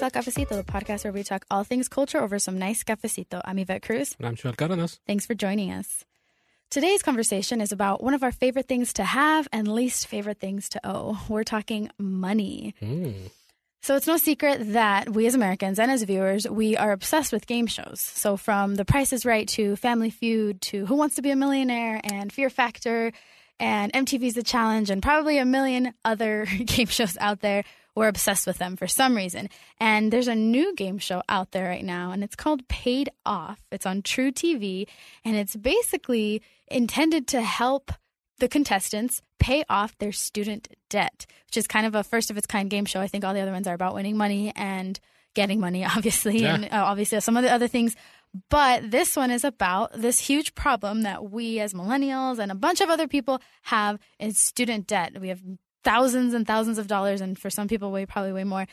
To Cafecito, the podcast where we talk all things culture over some nice cafecito. I'm Yvette Cruz. And I'm Xoel Cardenas. Thanks for joining us. Today's conversation is about one of our favorite things to have and least favorite things to owe. We're talking money. Mm. So it's no secret that we as Americans and as viewers, we are obsessed with game shows. So from The Price is Right to Family Feud to Who Wants to Be a Millionaire and Fear Factor and MTV's The Challenge and probably a million other game shows out there. We're obsessed with them for some reason. And there's a new game show out there right now, and it's called Paid Off. It's on truTV, and it's basically intended to help the contestants pay off their student debt, which is kind of a first of its kind game show. I think all the other ones are about winning money and getting money, obviously, Yeah. and uh, obviously some of the other things. But this one is about this huge problem that we as millennials and a bunch of other people have in student debt. We have thousands and thousands of dollars, and for some people, way probably way more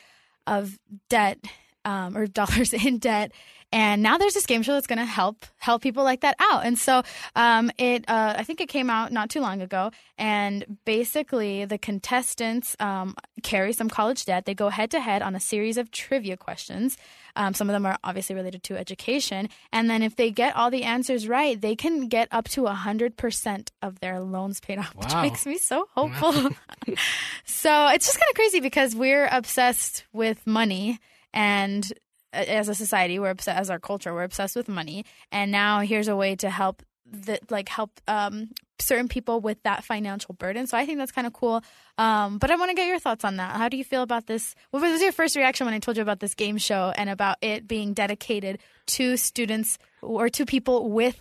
of debt um, or dollars in debt. And now there's this game show that's going to help help people like that out. And so um, it, uh, I think it came out not too long ago. And basically, the contestants um, carry some college debt. They go head to head on a series of trivia questions. Um, some of them are obviously related to education. And then if they get all the answers right, they can get up to 100% of their loans paid off, which makes me so hopeful. so it's just kind of crazy because we're obsessed with money and as a society we're obsessed as our culture we're obsessed with money. And now here's a way to help the, like help um, certain people with that financial burden. So i think that's kind of cool. Um, but i want to get your thoughts on that. How do you feel about this? What was your first reaction when i told you about this game show and about it being dedicated to students or to people with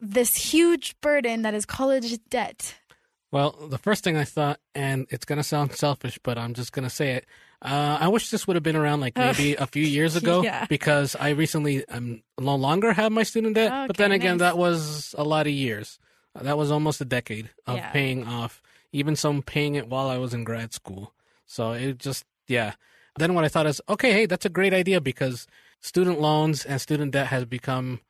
this huge burden that is college debt? Well, the first thing I thought, and it's going to sound selfish, but I'm just going to say it. Uh, I wish this would have been around like maybe a few years ago Yeah. because I recently um, no longer have my student debt. but then again, nice. that was a lot of years. Uh, That was almost a decade of Yeah. paying off, even some paying it while I was in grad school. So it just, yeah. Then what I thought is, okay, hey, that's a great idea because student loans and student debt has become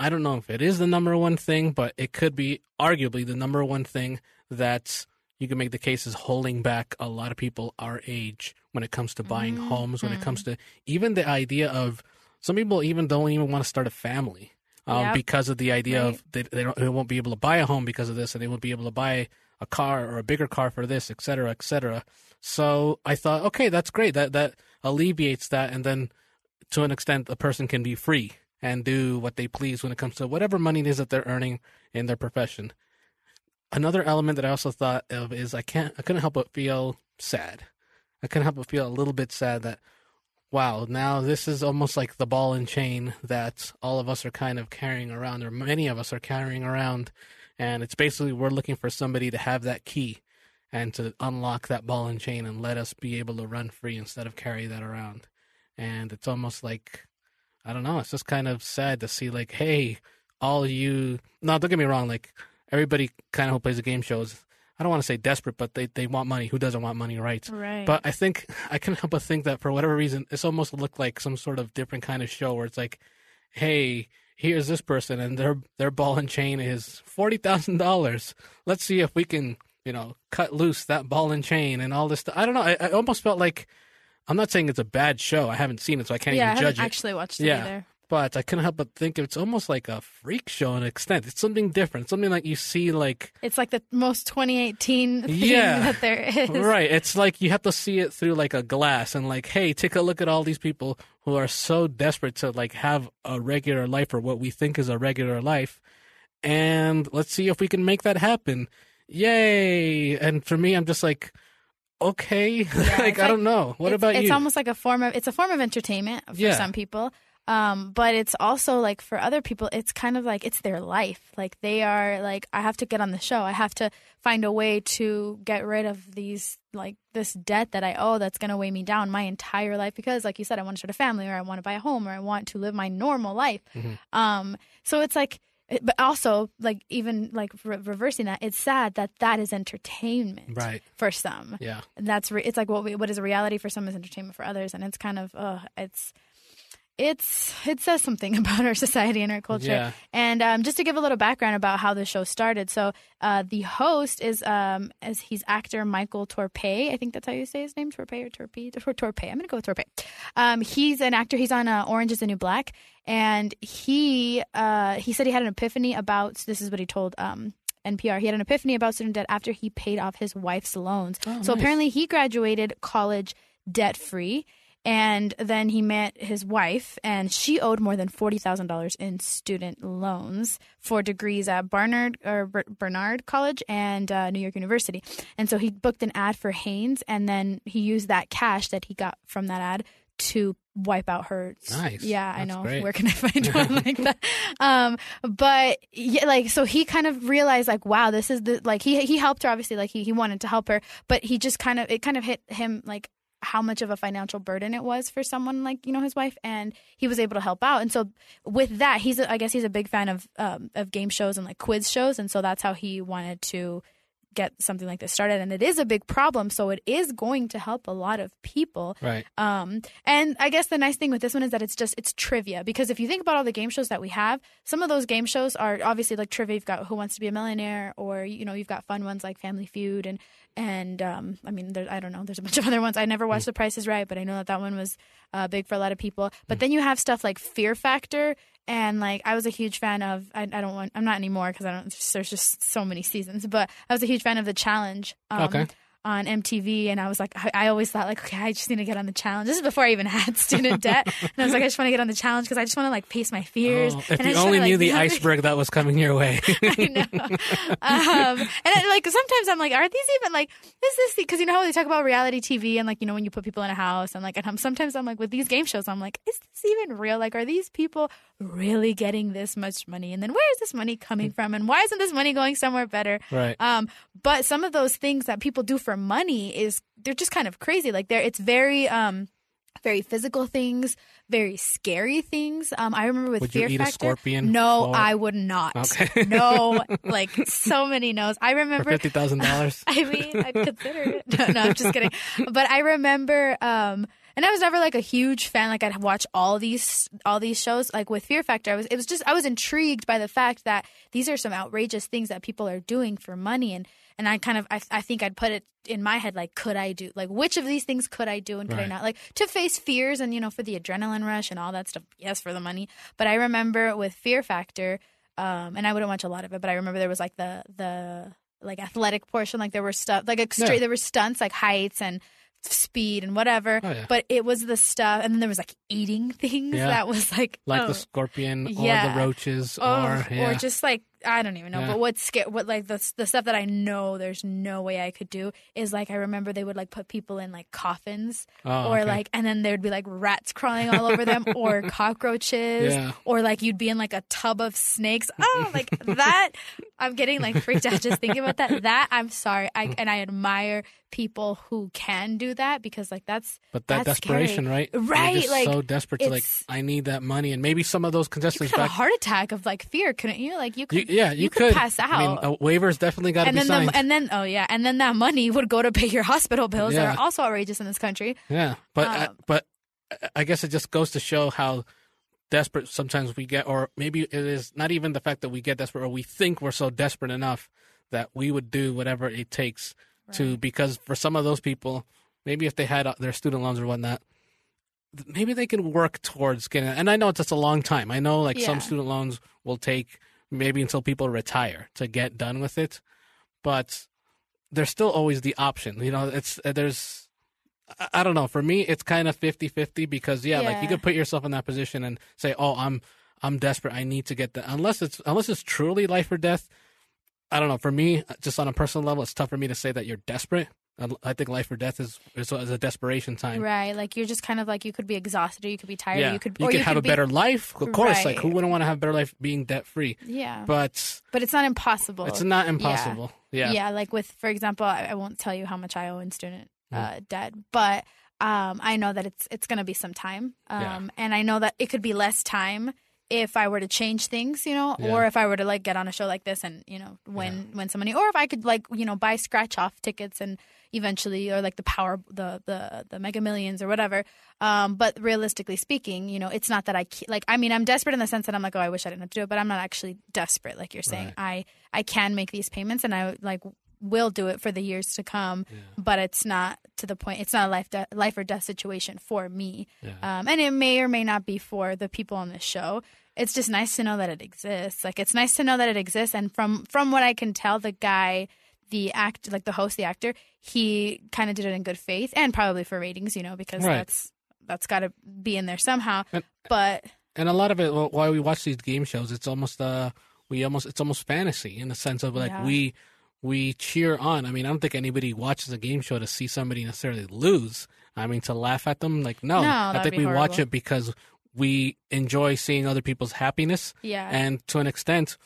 I don't know if it is the number one thing, but it could be arguably the number one thing that you can make the case is holding back a lot of people our age when it comes to buying homes, when it comes to even the idea of some people even don't even want to start a family um, Yep. because of the idea Right. of they, they, don't, they won't be able to buy a home because of this and they won't be able to buy a car or a bigger car for this, et cetera, et cetera. So I thought, okay, that's great. That, that alleviates that. And then to an extent, a person can be free and do what they please when it comes to whatever money it is that they're earning in their profession. Another element that I also thought of is I can't, I couldn't help but feel sad. I couldn't help but feel a little bit sad that, wow, now this is almost like the ball and chain that all of us are kind of carrying around, or many of us are carrying around. And it's basically we're looking for somebody to have that key and to unlock that ball and chain and let us be able to run free instead of carry that around. And it's almost like, I don't know, it's just kind of sad to see, like, hey, all you, no, don't get me wrong, like, everybody kind of who plays a game show is, I don't want to say desperate, but they, they want money. Who doesn't want money, right? right But I think I can't help but think that for whatever reason, it's almost looked like some sort of different kind of show where it's like, hey, here's this person and their their ball and chain is forty thousand dollars. Let's see if we can, you know, cut loose that ball and chain and all this stuff. I don't know. I, I almost felt like I'm not saying it's a bad show. I haven't seen it, so I can't yeah, I even haven't judge it. actually watched it Yeah. either. But I couldn't help but think it's almost like a freak show in extent. It's something different. Something like you see like It's like the most 2018 thing Yeah. that there is. right it's like you have to see it through like a glass and like hey take a look at all these people who are so desperate to like have a regular life or what we think is a regular life and let's see if we can make that happen yay and for me i'm just like okay. it's like, like- I don't know. What it's, about it's you? It's almost like a form of it's a form of entertainment for Yeah. some people um, but it's also like for other people it's kind of like it's their life like they are like i have to get on the show i have to find a way to get rid of these like this debt that i owe that's going to weigh me down my entire life because like you said i want to start a family or i want to buy a home or i want to live my normal life Mm-hmm. um, so it's like but also like even like re- reversing that it's sad that that is entertainment Right. for some yeah. and that's re- it's like what we, what is a reality for some is entertainment for others and it's kind of uh it's it's it says something about our society and our culture Yeah. and um, just to give a little background about how the show started so uh, the host is um as he's actor michael torpey i think that's how you say his name torpey or torpey or torpey i'm gonna go with torpey um, he's an actor he's on uh, orange is the new black and he uh, he said he had an epiphany about this is what he told um, NPR. He had an epiphany about student debt after he paid off his wife's loans. Oh, so nice. apparently he graduated college debt free. And then he met his wife, and she owed more than forty thousand dollars in student loans for degrees at Barnard or Bernard College and uh, New York University. And so he booked an ad for Hanes, and then he used that cash that he got from that ad to wipe out her. Nice. Yeah, I know. great. Where can I find one like that? Um, but yeah, like so he kind of realized like, wow, this is the like he he helped her obviously like he he wanted to help her, but he just kind of it kind of hit him like how much of a financial burden it was for someone like you know his wife and he was able to help out. And so with that he's a, i guess he's a big fan of um, of game shows and like quiz shows. And so that's how he wanted to get something like this started and it is a big problem so it is going to help a lot of people Right. um, and I guess the nice thing with this one is that it's just it's trivia because if you think about all the game shows that we have, some of those game shows are obviously like trivia. You've got Who Wants to Be a Millionaire, or you know you've got fun ones like Family Feud, and and um, I mean there, I don't know, there's a bunch of other ones. I never watched The Price Is Right, but I know that that one was uh, big for a lot of people. But then you have stuff like Fear Factor. And like I was a huge fan of I, I don't want I'm not anymore because I don't there's just so many seasons but I was a huge fan of the challenge um, Okay. on MTV, and I was like, I, I always thought like, okay, I just need to get on the challenge. This is before I even had student debt, and I was like, I just want to get on the challenge because I just want to like face my fears. Oh, if and I you just only knew like, the iceberg that was coming your way. I know. Um, and I, like sometimes I'm like, are these even like is this because you know how they talk about reality TV and like you know when you put people in a house and like and I'm, sometimes I'm like with these game shows I'm like, is this even real? Like, are these people really getting this much money? And then where is this money coming from? And why isn't this money going somewhere better? right. Um, but some of those things that people do for money is they're just kind of crazy. Like they're it's very um very physical things, very scary things. Um, I remember with Would you Fear eat a Factor. scorpion No, for- I would not. Okay. no, like so many no's. I For remember. fifty thousand dollars. I mean, I'd consider it. No, no, I'm just kidding. But I remember, um, and I was never like a huge fan. Like I'd watch all these all these shows. Like with Fear Factor, I was it was just I was intrigued by the fact that these are some outrageous things that people are doing for money, and and I kind of I, I think I'd put it in my head like could I do like which of these things could I do and could I not like to face fears and you know for the adrenaline rush and all that stuff. Yes, for the money. But I remember with Fear Factor, um, and I wouldn't watch a lot of it, but I remember there was like the the like athletic portion, like there were stuff like extra, Yeah. there were stunts like heights and speed and whatever. Oh, yeah. But it was the stuff, and then there was like eating things Yeah. that was like Like oh, the scorpion or Yeah. the roaches oh, or yeah. or just like I don't even know. Yeah. But what's sca- what like the the stuff that I know there's no way I could do is like I remember they would like put people in like coffins Oh, or okay. like and then there'd be like rats crawling all over them or cockroaches Yeah. or like you'd be in like a tub of snakes oh like that i'm getting like freaked out just thinking about that that i'm sorry I, mm. and i admire people who can do that because like that's But that that's desperation, scary. right? Right, like, so desperate to like, I need that money, and maybe some of those you contestants could have a heart attack of like fear couldn't you like you You, could yeah, you, could pass out I mean, a waiver's definitely got to be then signed. the, and then oh yeah and then that money would go to pay your hospital bills that are also outrageous in this country yeah, but uh, Um, but I guess it just goes to show how desperate sometimes we get, or maybe it is not even the fact that we get desperate, or we think we're so desperate enough that we would do whatever it takes to. Because for some of those people, maybe if they had uh, their student loans or whatnot, maybe they can work towards getting. And I know it's just a long time. I know like some student loans will take maybe until people retire to get done with it, but there's still always the option. You know, it's uh, there's. I- don't know. For me, it's kind of 50-50 because yeah, like you Yeah. could put yourself in that position and say, "Oh, I'm I'm desperate. I need to get that." Unless it's unless it's truly life or death. I don't know. For me, just on a personal level, it's tough for me to say that you're desperate I think life or death is is, a desperation time. Right. Like you're just kind of like you could be exhausted or you could be tired. Yeah, Or you could you could you have could a be- better life, of course. Like who wouldn't want to have a better life being debt free? Yeah. But But it's not impossible. it's not impossible. Yeah. Yeah. like with, for example, I, I won't tell you how much I owe in student uh, debt, but um, I know that it's it's going to be some time, um, Yeah. and I know that it could be less time if I were to change things, you know, Yeah. or if I were to like get on a show like this and you know win win some money, or if I could like you know buy scratch off tickets and eventually or like the power the the the mega millions or whatever. Um but realistically speaking you know it's not that i like i mean i'm desperate in the sense that i'm like oh i wish i didn't have to do it but i'm not actually desperate like you're saying. I i can make these payments and i like will do it for the years to come but it's not to the point it's not a life de- life or death situation for me. Yeah. um and it may or may not be for the people on this show. It's just nice to know that it exists. Like it's nice to know that it exists and from from what i can tell the guy the act like the host the actor he kind of did it in good faith and probably for ratings you know because Right. that's that's got to be in there somehow. And- but and a lot of it wh- why we watch these game shows it's almost uh we almost it's almost fantasy in the sense of like Yeah. we we cheer on. I mean i don't think anybody watches a game show to see somebody necessarily lose. I mean to laugh at them like no, No, i think we watch it because we enjoy seeing other people's happiness. Yeah. And to an extent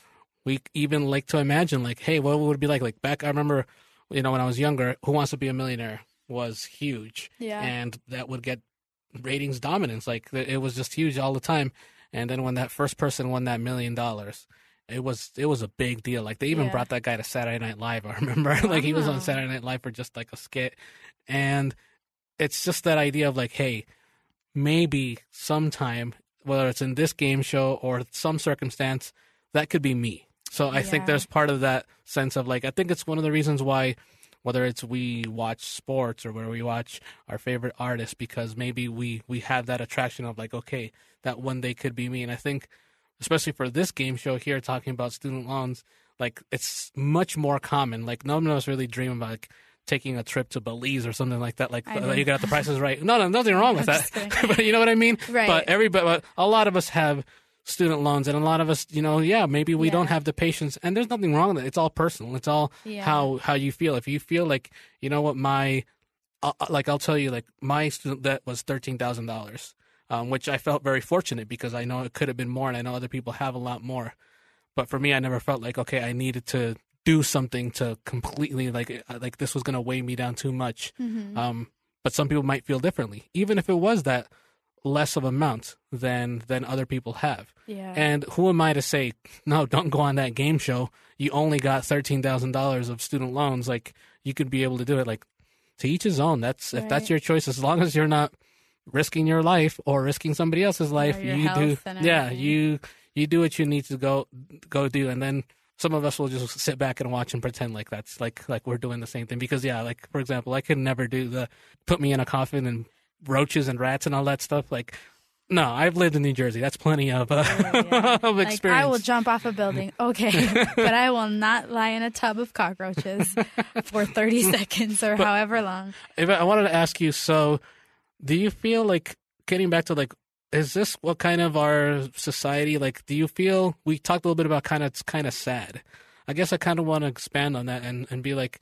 we even like to imagine like hey what would it be like? Like back i remember you know when i was younger who wants to be a millionaire was huge. Yeah. and that would get ratings dominance. Like it was just huge all the time. And then when that first person won that million dollars it was it was a big deal. Like they even Yeah. brought that guy to saturday night live i remember. Like he was on ah. saturday night live for just like a skit. And it's just that idea of like hey maybe sometime whether it's in this game show or some circumstance that could be me so i think there's part of that sense of like i think it's one of the reasons why whether it's we watch sports or where we watch our favorite artists because maybe we we have that attraction of like okay that one day could be me. And i think especially for this game show here talking about student loans like it's much more common. Like none of us really dream about like taking a trip to belize or something like that. Like that uh, you got the prices right. No no nothing wrong with that. but you know what i mean? Right. but everybody but a lot of us have student loans. And a lot of us you know yeah maybe we don't have the patience. And there's nothing wrong with it. It's all personal. It's all Yeah. how how you feel. If you feel like you know what my uh, like i'll tell you like my student debt was $13000 um, which i felt very fortunate because i know it could have been more and i know other people have a lot more. But for me i never felt like okay i needed to do something to completely like uh, like this was going to weigh me down too much. Mhm. um, but some people might feel differently. Even if it was that less of amount than than other people have yeah and who am I to say, no, don't go on that game show? You only got $13,000 of student loans. Like, you could be able to do it. Like, to each his own. That's If that's your choice, as long as you're not risking your life or risking somebody else's life, you do. Yeah, you you do what you need to go go do. And then some of us will just sit back and watch and pretend like that's like like we're doing the same thing. Because, yeah, like, for example, I could never do the put me in a coffin and roaches and rats and all that stuff. Like, no, I've lived in New Jersey. That's plenty of uh, Oh, yeah. of like experience. I will jump off a building, okay, but I will not lie in a tub of cockroaches for thirty seconds or however long. If I wanted to ask you, so do you feel like getting back to like, is this what kind of our society like? Do you feel we talked a little bit about kind of it's kind of sad? I guess I kind of want to expand on that and and be like,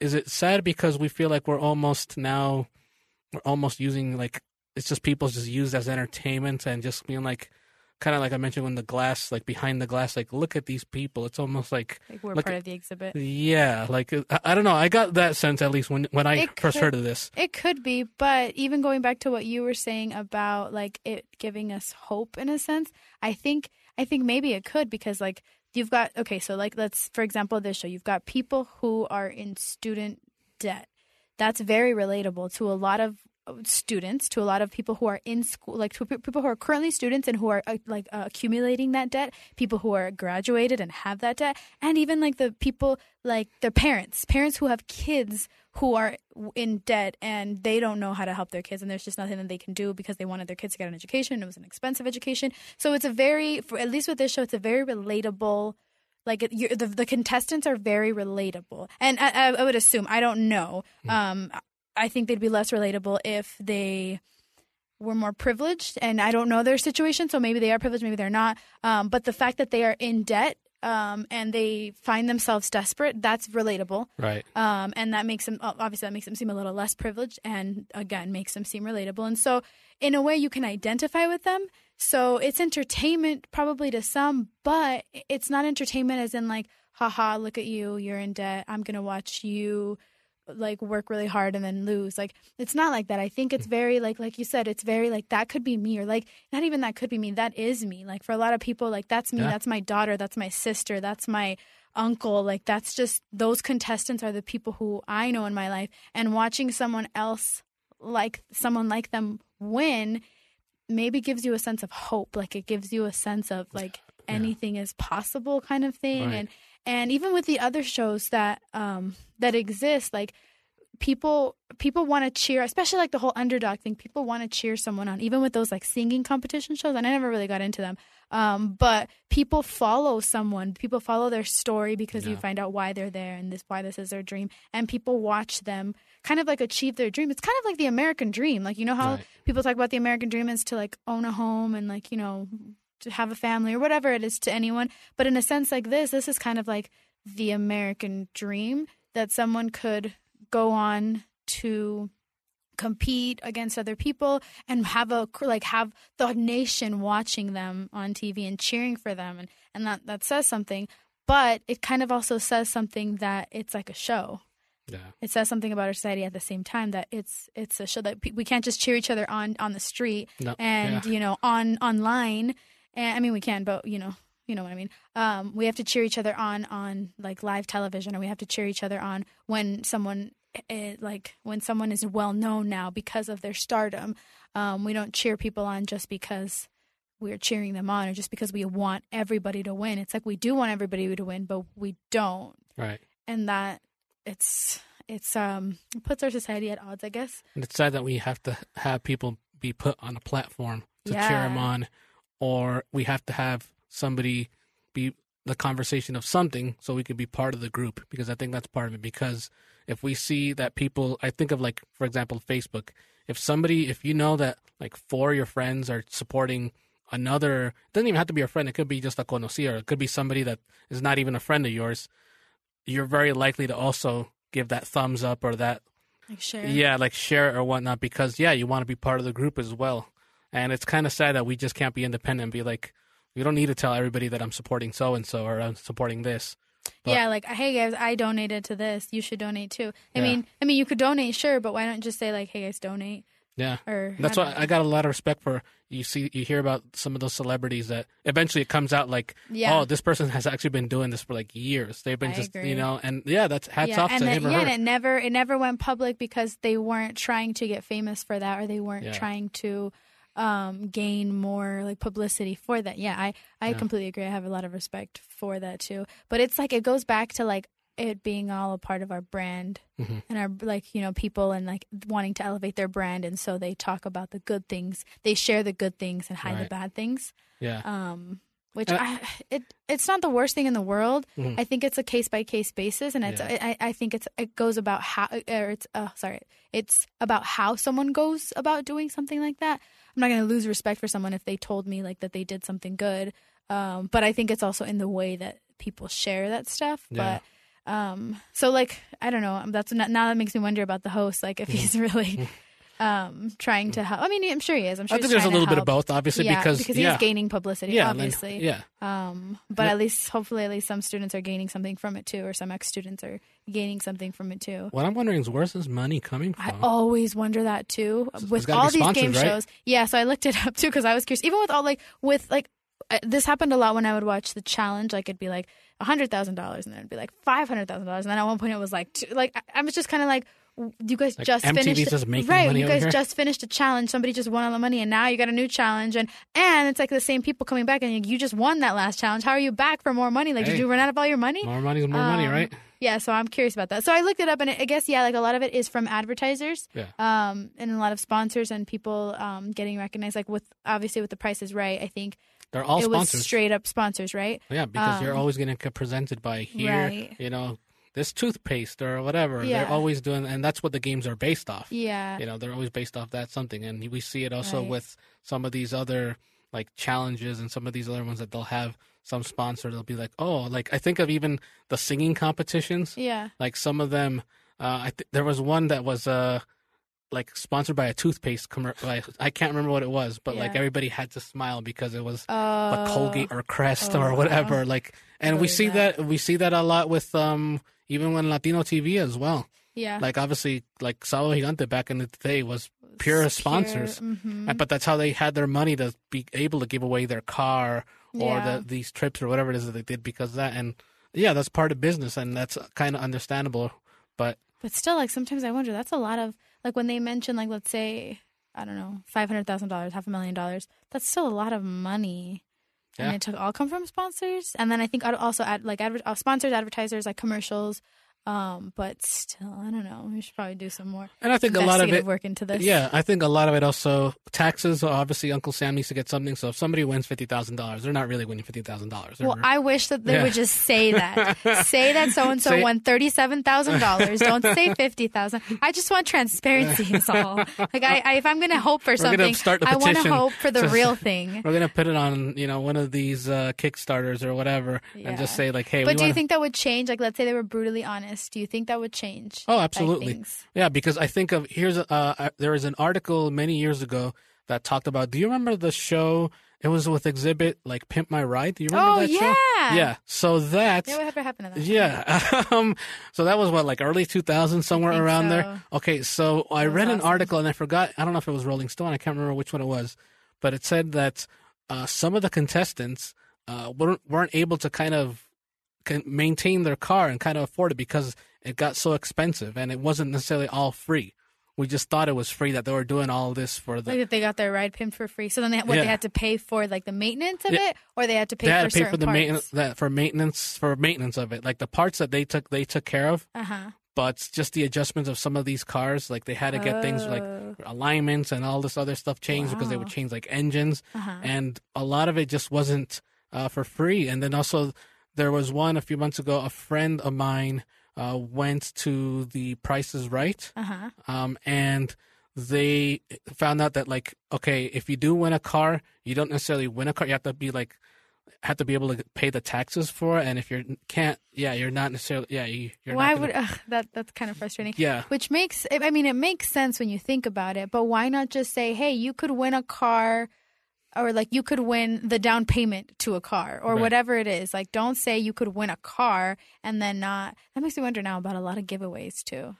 is it sad because we feel like we're almost now, almost using like it's just people just used as entertainment and just being like. Kind of like I mentioned when the glass, like behind the glass, like look at these people. It's almost like Like we're part of the exhibit. Yeah, like uh, I, I don't know. I got that sense at least when when I It first could- heard of this. It could be, but even going back to what you were saying about like it giving us hope in a sense, I think I think maybe it could because like you've got okay, so like let's for example this show, you've got people who are in student debt. That's very relatable to a lot of students, to a lot of people who are in school, like to people who are currently students and who are uh, like uh, accumulating that debt, people who are graduated and have that debt, and even like the people like their parents, parents who have kids who are in debt and they don't know how to help their kids and there's just nothing that they can do because they wanted their kids to get an education it was an expensive education. So it's a very for at least with this show it's a very relatable like you the, the contestants are very relatable and I, I, I would assume i don't know um i think they'd be less relatable if they were more privileged and i don't know their situation so maybe they are privileged maybe they're not um, but the fact that they are in debt um, and they find themselves desperate, that's relatable. Right. Um, and that makes them obviously that makes them seem a little less privileged, and again makes them seem relatable. And so, in a way, you can identify with them. So it's entertainment probably to some, but it's not entertainment as in like, haha, look at you, you're in debt. I'm gonna watch you like work really hard and then lose like it's not like that i think it's very like like you said it's very like that could be me or like not even that could be me that is me like for a lot of people like that's me Yeah. that's my daughter that's my sister that's my uncle like that's just those contestants are the people who i know in my life and watching someone else like someone like them win maybe gives you a sense of hope like it gives you a sense of like Yeah. anything is possible kind of thing Right. and and even with the other shows that um that exist like people people want to cheer especially like the whole underdog thing people want to cheer someone on even with those like singing competition shows and i never really got into them um but people follow someone people follow their story because you find out why they're there and this why this is their dream and people watch them kind of like achieve their dream. It's kind of like the american dream. Like you know how Right. people talk about the american dream is to like own a home and like you know to have a family or whatever it is to anyone. But in a sense like this this is kind of like the american dream that someone could go on to compete against other people and have a like have the nation watching them on TV and cheering for them. And and that that says something. But it kind of also says something that it's like a show Yeah. it says something about our society at the same time that it's it's a show that pe- we can't just cheer each other on on the street No. and yeah. you know on online and i mean we can but you know you know what i mean um we have to cheer each other on on like live television or we have to cheer each other on when someone eh, like when someone is well known now because of their stardom um we don't cheer people on just because we're cheering them on or just because we want everybody to win it's like we do want everybody to win but we don't Right. and that it's it's um it puts our society at odds i guess And it's sad that we have to have people be put on a platform to cheer them on, or we have to have somebody be the conversation of something so we could be part of the group because I think that's part of it. Because if we see that people, I think of like, for example, Facebook. If somebody, if you know that like four of your friends are supporting another, it doesn't even have to be a friend. It could be just a conocido. It could be somebody that is not even a friend of yours. You're very likely to also give that thumbs up or that like sure yeah, like share it or whatnot because yeah, you want to be part of the group as well. And it's kind of sad that we just can't be independent and be like, we don't need to tell everybody that I'm supporting so and so or I'm supporting this. but- yeah like hey guys i donated to this you should donate too i Yeah. mean i mean you could donate sure but why don't you just say like hey guys donate Yeah, or that's why I got a lot of respect for. You see, you hear about some of those celebrities that eventually it comes out like, Yeah. oh, this person has actually been doing this for like years. They've been I just, agree. you know, and yeah, that's hats yeah, off and to then, him or yeah, her. and it never it never went public because they weren't trying to get famous for that or they weren't Yeah. trying to um, gain more like publicity for that. Yeah, I I Yeah. completely agree. I have a lot of respect for that too. But it's like it goes back to like it being all a part of our brand Mhm. and our like you know people and like wanting to elevate their brand and so they talk about the good things they share the good things and hide the bad things yeah, um which Uh, I, it it's not the worst thing in the world. Mhm. I think it's a case by case basis, and it's Yeah. I, I think it's it goes about how or it's uh sorry it's about how someone goes about doing something like that. I'm not going to lose respect for someone if they told me like that they did something good, um, but I think it's also in the way that people share that stuff. Yeah. But um, so like I don't know. That's not, now that makes me wonder about the host, like if he's really um trying to help. I mean, I'm sure he is. I'm sure I think there's a little bit of both, obviously, yeah, because, because yeah, he's gaining publicity, yeah, and then- obviously. yeah, Um, but Yeah. at least, hopefully, at least some students are gaining something from it too, or some ex students are gaining something from it too. What I'm wondering is where's this money coming from? I always wonder that too It's with all these game right? shows. Yeah, so I looked it up too because I was curious. Even with all like with like this happened a lot when I would watch the challenge. Like it'd be like a hundred thousand dollars, and then it'd be like five hundred thousand dollars, and then at one point it was like two, like I, I was just kind of like. You guys Like, just MTV's finished, just right? money you guys here? just finished a challenge. Somebody just won all the money, and now you got a new challenge, and and it's like the same people coming back, and you- you just won that last challenge. How are you back for more money? Like, Hey. did you run out of all your money? More money is more money, Um, right? Yeah, so I'm curious about that. So I looked it up, and I guess yeah, like a lot of it is from advertisers, Yeah. um, and a lot of sponsors and people um getting recognized. Like with obviously with the Price is Right, I think They're all it sponsors. was straight up sponsors, right? Yeah, because you're Um, always getting presented by here, Right. you know, this toothpaste or whatever. Yeah. They're always doing, and that's what the games are based off. Yeah, You know, they're always based off that something, and we see it also Right. with some of these other like challenges and some of these other ones that they'll have some sponsor. They'll be like, oh, like I think of even the singing competitions. Yeah. Like some of them, uh, I th- there was one that was uh like sponsored by a toothpaste commercial. Like, I can't remember what it was, but like everybody had to smile because it was Oh. a Colgate or Crest Oh, or whatever. Like, and we see that. that. we see that a lot with um even when Latino TV as well. Yeah. Like obviously, like Sábado Gigante back in the day was pure sponsors, hmm Uh, but that's how they had their money to be able to give away their car or Yeah. the, these trips or whatever it is that they did because of that. And yeah, that's part of business, and that's kind of understandable. But But still, like sometimes I wonder. That's a lot of like when they mention like let's say I don't know five hundred thousand dollars, half a million dollars. That's still a lot of money. Yeah. And it took all come from sponsors, and then I think I'd also add like adver- uh, sponsors, advertisers, like commercials. Um, but still, I don't know. We should probably do some more and I think a lot of it. work into this. Yeah, I think a lot of it also taxes. Obviously, Uncle Sam needs to get something. So if somebody wins fifty thousand dollars, they're not really winning fifty thousand dollars. Well, I wish that they Yeah. would just say that. say that so and so won thirty-seven thousand dollars. Don't say fifty thousand. I just want transparency. Is all. Like I, I if I'm going to hope for something, I want to hope for the to- real thing. We're gonna put it on, you know, one of these uh, Kickstarters or whatever, and just say like, "Hey, But do you wanna- think that would change? Like, let's say they were brutally honest. Do you think that would change? Oh, absolutely. things? Yeah, because I think of here's a, uh, there was an article many years ago that talked about. Do you remember the show? It was with Exhibit like Pimp My Ride. Do you remember Oh that show? yeah. Yeah. So that. Yeah. Whatever happened to that? Yeah. um, so that was what, like early 2000s, somewhere around so. there. Okay. So I read an article and I forgot, I don't know if it was Rolling Stone. I can't remember which one it was, but it said that uh, some of the contestants uh, weren't, weren't able to kind of can maintain their car and kind of afford it because it got so expensive and it wasn't necessarily all free. We just thought it was free that they were doing all this for the. Like that they got their ride pimped for free. So then they what Yeah. they had to pay for like the maintenance of Yeah. it, or they had to pay they had for to pay for the maintenance that for maintenance for maintenance of it, like the parts that they took they took care of. Uh huh. but just the adjustments of some of these cars, like they had to get things like Oh. alignments and all this other stuff changed because they would change like engines, Uh-huh. and a lot of it just wasn't uh, for free. And then also there was one a few months ago. A friend of mine uh, went to the Price is Right, Uh huh. um, and they found out that like okay, if you do win a car, you don't necessarily win a car. You have to be like have to be able to pay the taxes for it, and if you can't, yeah, you're not necessarily yeah, you, you're Why not. would ugh, that? That's kind of frustrating. yeah. Which makes, I mean, it makes sense when you think about it, but why not just say, hey, you could win a car or like you could win the down payment to a car or Right. whatever it is. Like, don't say you could win a car and then not. That makes me wonder now about a lot of giveaways too.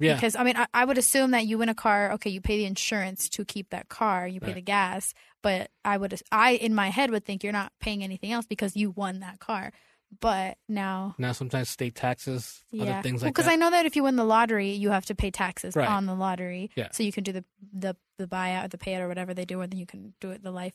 Yeah. Because, I mean, I, I would assume that you win a car, okay, you pay the insurance to keep that car, you pay Right. the gas, but I would, I, in my head, would think you're not paying anything else because you won that car. But now Now sometimes state taxes, other things like because that. I know that if you win the lottery, you have to pay taxes Right. on the lottery. Yeah. So you can do the the the buyout or the payout or whatever they do, and then you can do it the life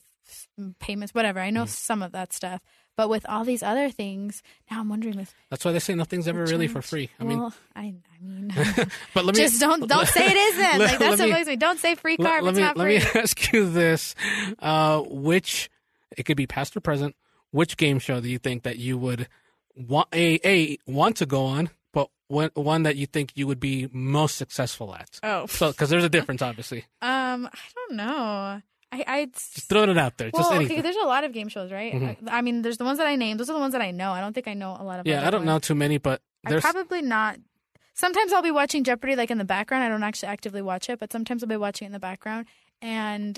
payments, whatever. I know Mm-hmm. some of that stuff, but with all these other things, now I'm wondering if That's why they say nothing's ever really for free. I mean, well, I I mean, but let me just don't don't say it isn't. like that's what me- bugs me. Don't say free car. let, if let it's me not let free. me ask you this: uh, which it could be past or present. Which game show do you think that you would want a a want to go on, but one one that you think you would be most successful at? Oh, So, because there's a difference, obviously. um, I don't know. I I Just throwing it out there. well, just okay. There's a lot of game shows, right? Mhm. I, I mean, there's the ones that I named. Those are the ones that I know. I don't think I know a lot of. yeah, I don't ones. know too many, but I there's probably not. Sometimes I'll be watching Jeopardy like in the background. I don't actually actively watch it, but sometimes I'll be watching it in the background and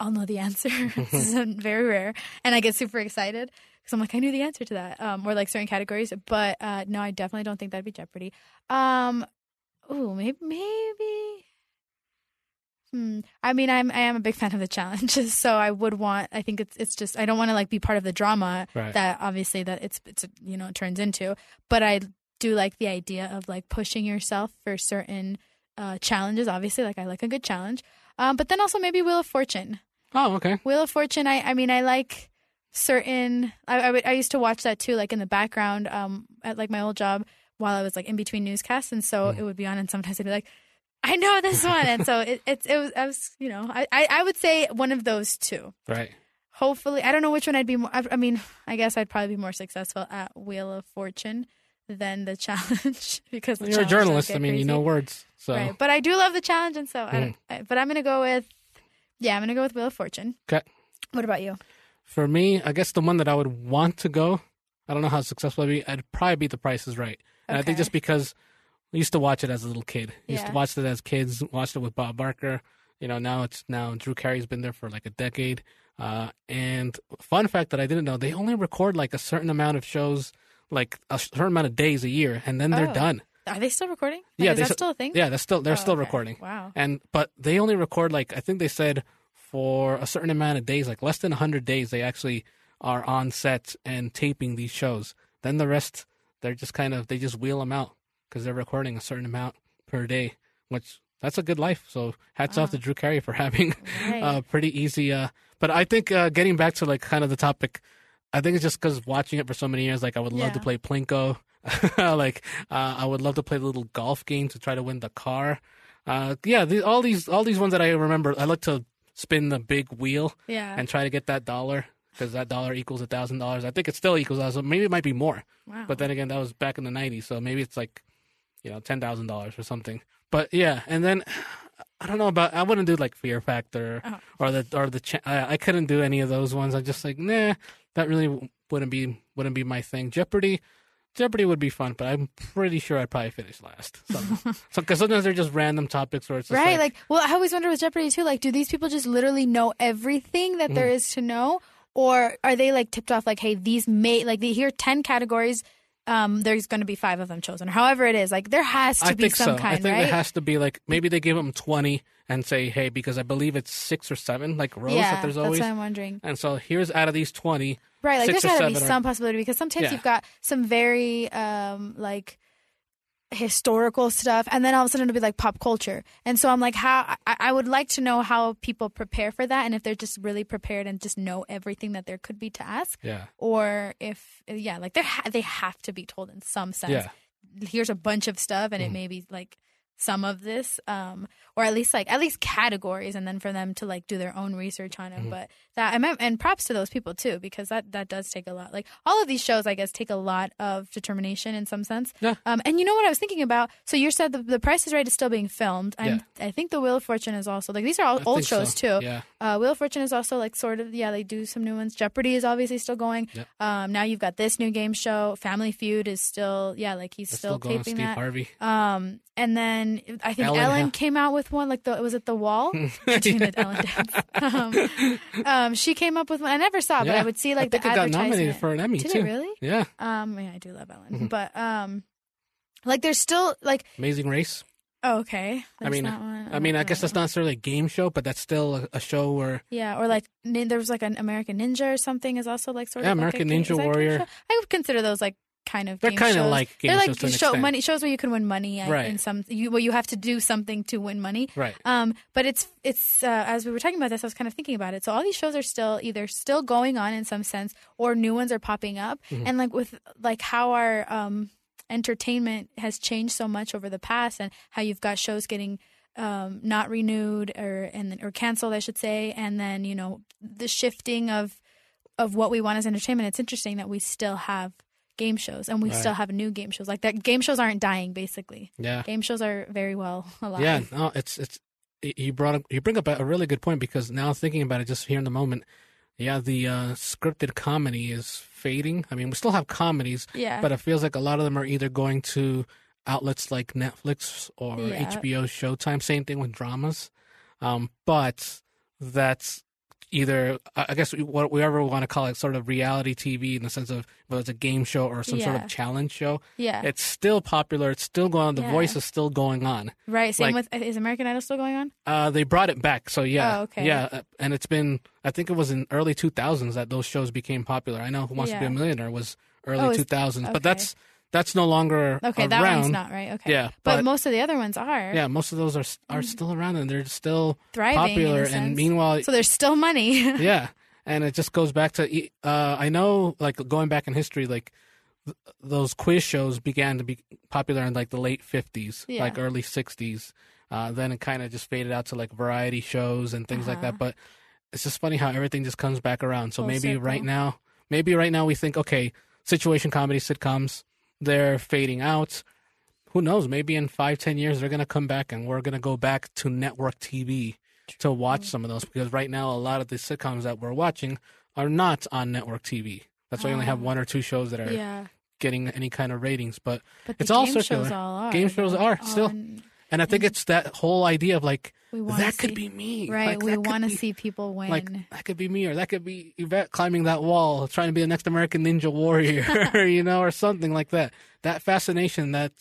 I'll know the answer. this is very rare, and I get super excited because I'm like, I knew the answer to that, um, or like certain categories. But uh, no, I definitely don't think that'd be Jeopardy. Um, ooh, maybe, maybe. Hmm. I mean, I'm I am a big fan of the challenges, so I would want. I think it's it's just I don't want to like be part of the drama Right. that obviously that it's it's you know it turns into, but I do like the idea of like pushing yourself for certain uh, challenges. Obviously, like I like a good challenge, um, but then also maybe Wheel of Fortune. Oh okay. Wheel of Fortune. I I mean I like certain. I I, would, I used to watch that too, like in the background um, at like my old job while I was like in between newscasts, and so it would be on, and sometimes I'd be like. I know this one, and so it, it's it was I was you know I, I I would say one of those two Right. hopefully i don't know which one i'd be more I, I mean i guess i'd probably be more successful at wheel of fortune than the challenge because the you're a journalist. I mean, you know words. So right but i do love the challenge and so I, Mm. I but i'm gonna go with yeah i'm gonna go with wheel of fortune Okay. What about you? For me, I guess the one that I would want to go, I don't know how successful I'd be. I'd probably be The Price is Right, and I think just because I used to watch it as a little kid. Used to watch it as kids. Watched it with Bob Barker. You know, now it's now Drew Carey's been there for like a decade. Uh, and fun fact that I didn't know, they only record like a certain amount of shows, like a certain amount of days a year, and then they're Oh. done. Are they still recording? Yeah, is that still a thing? Yeah, that's still they're Oh, still okay. recording. Wow. And but they only record like I think they said for a certain amount of days, like less than hundred days, they actually are on set and taping these shows. Then the rest, they're just kind of they just wheel them out because they're recording a certain amount per day, which that's a good life. So hats off to Drew Carey for having Right. uh, pretty easy. Uh, but I think uh, getting back to like kind of the topic, I think it's just because watching it for so many years. Like I would love to play Plinko. like uh, I would love to play the little golf game to try to win the car. Uh, yeah, the, all these all these ones that I remember. I like to spin the big wheel yeah. and try to get that dollar because that dollar equals a thousand dollars. I think it still equals. So maybe it might be more. wow. But then again, that was back in the '90s, so maybe it's like, you know, ten thousand dollars or something. But yeah, and then I don't know about. I wouldn't do like Fear Factor Oh. or the or the. Cha- I, I couldn't do any of those ones. I'm just like nah, that really wouldn't be wouldn't be my thing. Jeopardy. Jeopardy would be fun, but I'm pretty sure I'd probably finish last. So, because sometimes they're just random topics where it's just right. like, Like, well, I always wonder with Jeopardy too. Like, do these people just literally know everything that Mm. there is to know, or are they like tipped off? Like, hey, these may like they hear ten categories. Um, there's going to be five of them chosen, or however it is. Like, there has to I be some so. kind, I think right? there has to be like maybe they give them twenty and say, hey, because I believe it's six or seven like rows yeah, that there's that's always. what I'm wondering. And so here's out of these twenty, Right, like six there's got to be are- some possibility because sometimes Yeah. you've got some very um like historical stuff, and then all of a sudden it'll be like pop culture. And so I'm like, how I, I would like to know how people prepare for that, and if they're just really prepared and just know everything that there could be to ask, yeah, or if yeah, like they ha- they have to be told in some sense. yeah. Here's a bunch of stuff, and it Mhm. may be like some of this, um, or at least like at least categories, and then for them to like do their own research on it. Mhm. But that I meant, and props to those people too, because that that does take a lot. Like all of these shows, I guess, take a lot of determination in some sense. Yeah. Um, and you know what I was thinking about? So you said the, the Price is Right is still being filmed. and I think the Wheel of Fortune is also like these are all I old think so. shows too. Yeah, Uh, Wheel of Fortune is also like sort of yeah they do some new ones. Jeopardy is obviously still going. Yep. Um, now you've got this new game show. Family Feud is still yeah like he's They're still, still taping Steve that. Harvey. Um, and then I think Ellen Ellen, Ha- came out with one like the was it the Wall? The Ellen dance. Um, um, she came up with one. I never saw, it, but I would see I like the think it got nominated for an Emmy Did too. it really? Yeah, Um, yeah, I do love Ellen, Mhm. but um, like there's still like Amazing Race. oh, okay. I mean, one. I mean, I guess that's not necessarily a game show, but that's still a, a show where Yeah, or like nin- there was like an American Ninja or something is also like sort Yeah, of like American game- Ninja is that a game Warrior. I would consider those like kind of they're kind of shows. like game they're shows like to show money shows where you can win money Right. in some you well you have to do something to win money. Right. Um, but it's it's uh, as we were talking about this, I was kind of thinking about it. So all these shows are still either still going on in some sense, or new ones are popping up. Mhm. And like with like how our um, entertainment has changed so much over the past, and how you've got shows getting um, not renewed or and or canceled, I should say, and then you know the shifting of of what we want as entertainment. It's interesting that we still have game shows and we Right. still have new game shows like that. Game shows aren't dying, basically. Yeah. Game shows are very well alive. Yeah, no, it's it's you brought up you bring up a really good point because now thinking about it just here in the moment, yeah, the uh, scripted comedy is fading. I mean, we still have comedies, yeah. but it feels like a lot of them are either going to outlets like Netflix or Yeah. HBO Showtime. Same thing with dramas, um, but that's either I guess what we ever want to call it, sort of reality TV in the sense of whether it's a game show or some sort of challenge show. yeah. It's still popular. It's still going on. The Yeah. voice is still going on. Right. Same Like- with is American Idol still going on? Uh, they brought it back, so yeah, Oh, okay. yeah, uh, and it's been. I think it was in early two thousands that those shows became popular. I know Who Wants to Be a Millionaire was Oh, early it's- two thousands, okay. but that's that's no longer Okay, around. that one's not right. Okay. Yeah, But, but, most of the other ones are yeah, most of those are are still around and they're still thriving. popular. And meanwhile, so there's still money. yeah, and it just goes back to. Uh, I know, like going back in history, like th- those quiz shows began to be popular in like the late fifties, Yeah. like early sixties. Uh, then it kind of just faded out to like variety shows and things like Uh-huh. that. But it's just funny how everything just comes back around. So Full maybe circle. right now, maybe right now we think, okay, situation comedy sitcoms, they're fading out. Who knows? Maybe in five, ten years they're gonna come back and we're gonna go back to network TV to watch some of those because right now a lot of the sitcoms that we're watching are not on network TV. That's why we only have Oh. one or two shows that are Yeah, getting any kind of ratings. But but It's all circular. shows all are. Game shows are, still. on- and I think it's that whole idea of like that could see- be me, right. Like, we want to see people win. like that could be me or that could be Yvette climbing that wall trying to be the next American Ninja Warrior, you know, or something like that. That fascination, that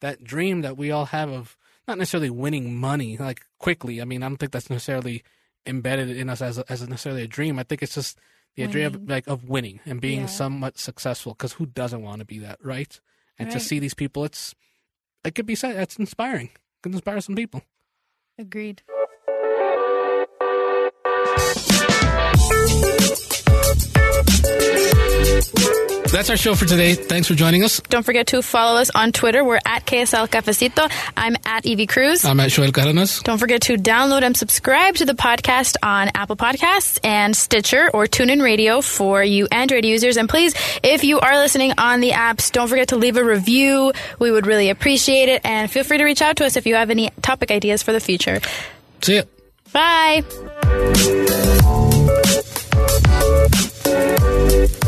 that dream that we all have of not necessarily winning money like quickly. I mean, I don't think that's necessarily embedded in us as a, as necessarily a dream. I think it's just the idea of like of winning and being Yeah. somewhat successful. Because who doesn't want to be that, right? And to see these people, it's it could be said it's inspiring. Could inspire some people. Agreed. That's our show for today. Thanks for joining us. Don't forget to follow us on Twitter. We're at KSL Cafecito. I'm at Evie Cruz. I'm at Xoel Cardenas. Don't forget to download and subscribe to the podcast on Apple Podcasts and Stitcher or TuneIn Radio for you Android users. And please, if you are listening on the apps, don't forget to leave a review. We would really appreciate it. And feel free to reach out to us if you have any topic ideas for the future. See ya. Bye.